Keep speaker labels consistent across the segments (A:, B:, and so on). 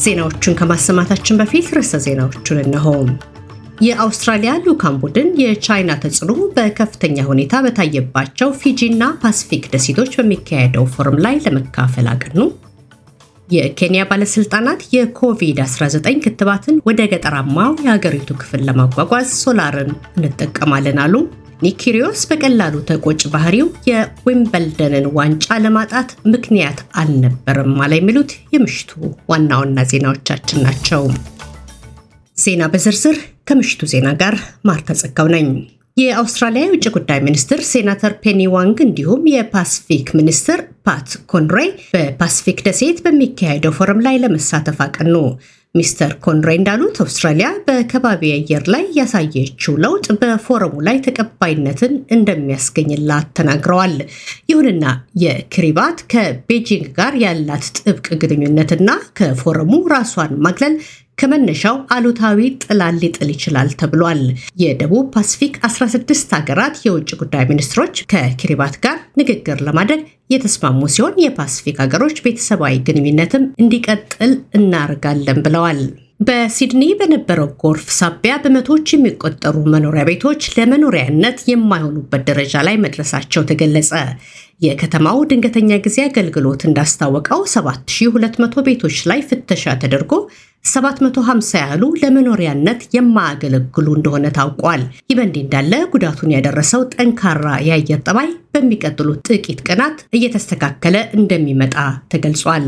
A: ዜናዎቹን ከማሰማታችን በፊት ርዕሰ ዜናዎቹን እነሆ። የአውስትራሊያ ልዑካን ቡድን የቻይና ተጽዕኖ በከፍተኛ ሁኔታ በታየባቸው ፊጂ እና ፓሲፊክ ደሴቶች በሚካሄደው ፎረም ላይ ለመካፈል አቀኑ። የኬንያ ባለስልጣናት የኮቪድ-19 ክትባትን ወደ ገጠራማው የሀገሪቱ ክፍል ለማጓጓዝ ሶላርን እንጠቀማለን አሉ። ኒክ ኪሪዮስ በቀላሉ ተቆጪ ባህሪው የዊምበልደንን ዋንጫ ለማጣት ምክንያት አልነበረም አለ። የሚሉት የምሽቱ ዋና ዋና ዜናዎቻችን ናቸው። ዜና በዝርዝር ከምሽቱ ዜና ጋር ማርታ ጸጋው ነኝ። የአውስትራሊያ የውጭ ጉዳይ ሚኒስትር ሴናተር ፔኒ ዋንግ እንዲሁም የፓሲፊክ ሚኒስትር ፓት ኮንሮይ በፓሲፊክ ደሴት በሚካሄደው ፎረም ላይ ለመሳተፍ አቀኑ። ሚስተር ኮንሮይ እንዳሉት አውስትራሊያ በከባቢ አየር ላይ ያሳየችው ለውጥ በፎረሙ ላይ ተቀባይነትን እንደሚያስገኝላት ተናግረዋል። ይሁንና የኪሪባት ከቤጂንግ ጋር ያላት ጥብቅ ግንኙነትና ከፎረሙ ራሷን ማግለል ከመነሻው አሉታዊ ጥላ ሊጥል ይችላል ተብሏል። የደቡብ ፓሲፊክ 16 ሀገራት የውጭ ጉዳይ ሚኒስትሮች ከኪሪባት ጋር ንግግር ለማድረግ የተስማሙ ሲሆን የፓሲፊክ ሀገሮች ቤተሰባዊ ግንኙነትም እንዲቀጥል እናደርጋለን ብለዋል። በሲድኒ በነበረው ጎርፍ ሳቢያ በመቶዎች የሚቆጠሩ መኖሪያ ቤቶች ለመኖሪያነት የማይሆኑበት ደረጃ ላይ መድረሳቸው ተገለጸ። የከተማው ድንገተኛ ጊዜ አገልግሎት እንዳስታወቀው 7200 ቤቶች ላይ ፍተሻ ተደርጎ 750 ያህሉ ለመኖሪያነት የማያገለግሉ እንደሆነ ታውቋል። ይህ በእንዲህ እንዳለ ጉዳቱን ያደረሰው ጠንካራ የአየር ጠባይ በሚቀጥሉት ጥቂት ቀናት እየተስተካከለ እንደሚመጣ ተገልጿል።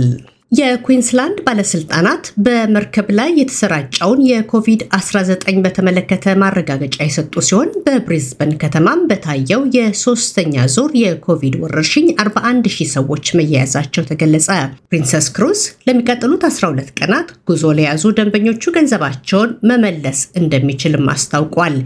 A: የኩዊንስላንድ ባለስልጣናት በመርከብ ላይ የተሰራጨውን የኮቪድ-19 በተመለከተ ማረጋገጫ የሰጡ ሲሆን በብሪዝበን ከተማም በታየው የሶስተኛ ዙር የኮቪድ ወረርሽኝ 41 ሺህ ሰዎች መያያዛቸው ተገለጸ። ፕሪንሰስ ክሩዝ ለሚቀጥሉት 12 ቀናት ጉዞ ለያዙ ደንበኞቹ ገንዘባቸውን መመለስ እንደሚችልም አስታውቋል።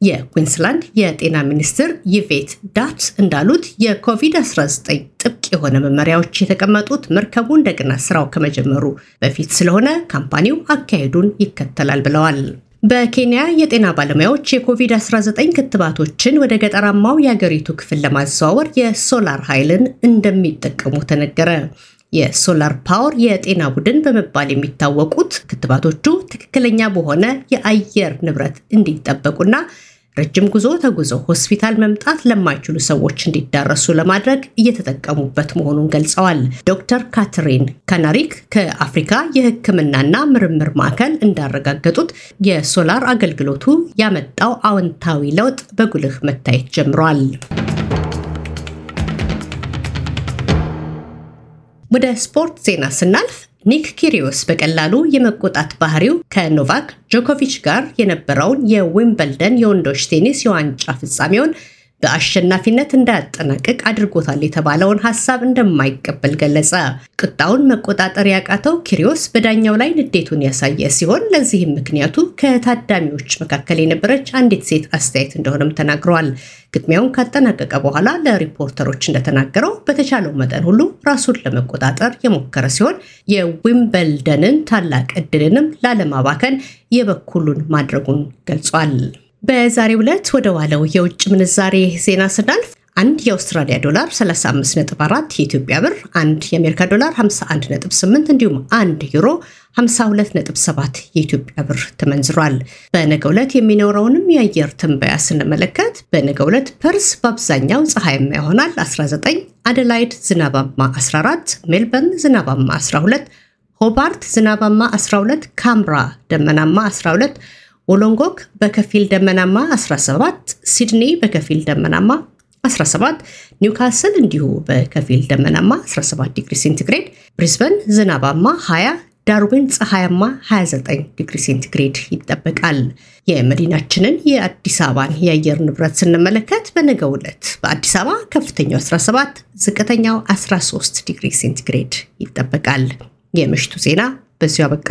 A: የኩዊንስላንድ የጤና ሚኒስትር ይቬት ዳት እንዳሉት የኮቪድ-19 ጥብቅ የሆነ መመሪያዎች የተቀመጡት መርከቡ እንደገና ስራው ከመጀመሩ በፊት ስለሆነ ካምፓኒው አካሄዱን ይከተላል ብለዋል። በኬንያ የጤና ባለሙያዎች የኮቪድ-19 ክትባቶችን ወደ ገጠራማው የአገሪቱ ክፍል ለማዘዋወር የሶላር ኃይልን እንደሚጠቀሙ ተነገረ። የሶላር ፓወር የጤና ቡድን በመባል የሚታወቁት ክትባቶቹ ትክክለኛ በሆነ የአየር ንብረት እንዲጠበቁና ረጅም ጉዞ ተጉዘው ሆስፒታል መምጣት ለማይችሉ ሰዎች እንዲዳረሱ ለማድረግ እየተጠቀሙበት መሆኑን ገልጸዋል። ዶክተር ካትሪን ካናሪክ ከአፍሪካ የሕክምናና ምርምር ማዕከል እንዳረጋገጡት የሶላር አገልግሎቱ ያመጣው አዎንታዊ ለውጥ በጉልህ መታየት ጀምሯል። ወደ ስፖርት ዜና ስናልፍ ኒክ ኪሪዮስ በቀላሉ የመቆጣት ባህሪው ከኖቫክ ጆኮቪች ጋር የነበረውን የዊምበልደን የወንዶች ቴኒስ የዋንጫ ፍጻሜውን በአሸናፊነት እንዳያጠናቅቅ አድርጎታል የተባለውን ሀሳብ እንደማይቀበል ገለጸ። ቁጣውን መቆጣጠር ያቃተው ኪሪዮስ በዳኛው ላይ ንዴቱን ያሳየ ሲሆን ለዚህም ምክንያቱ ከታዳሚዎች መካከል የነበረች አንዲት ሴት አስተያየት እንደሆነም ተናግረዋል። ግጥሚያውን ካጠናቀቀ በኋላ ለሪፖርተሮች እንደተናገረው በተቻለው መጠን ሁሉ ራሱን ለመቆጣጠር የሞከረ ሲሆን የዊምበልደንን ታላቅ ዕድልንም ላለማባከን የበኩሉን ማድረጉን ገልጿል። በዛሬው ዕለት ወደ ዋለው የውጭ ምንዛሬ ዜና ስናልፍ አንድ የአውስትራሊያ ዶላር 35.4 የኢትዮጵያ ብር፣ አንድ የአሜሪካ ዶላር 51.8 እንዲሁም አንድ ዩሮ 52.7 የኢትዮጵያ ብር ተመንዝሯል። በነገው ዕለት የሚኖረውንም የአየር ትንበያ ስንመለከት በነገው ዕለት ፐርስ በአብዛኛው ፀሐያማ ይሆናል 19፣ አደላይድ ዝናባማ 14፣ ሜልበርን ዝናባማ 12፣ ሆባርት ዝናባማ 12፣ ካንብራ ደመናማ 12 ወሎንጎንግ በከፊል ደመናማ 17፣ ሲድኒ በከፊል ደመናማ 17፣ ኒውካስል እንዲሁ በከፊል ደመናማ 17 ዲግሪ ሴንቲግሬድ፣ ብሪስበን ዝናባማ 20፣ ዳርዊን ፀሐያማ 29 ዲግሪ ሴንቲግሬድ ይጠበቃል። የመዲናችንን የአዲስ አበባን የአየር ንብረት ስንመለከት በነገው ዕለት በአዲስ አበባ ከፍተኛው 17፣ ዝቅተኛው 13 ዲግሪ ሴንቲግሬድ ይጠበቃል። የምሽቱ ዜና በዚሁ አበቃ።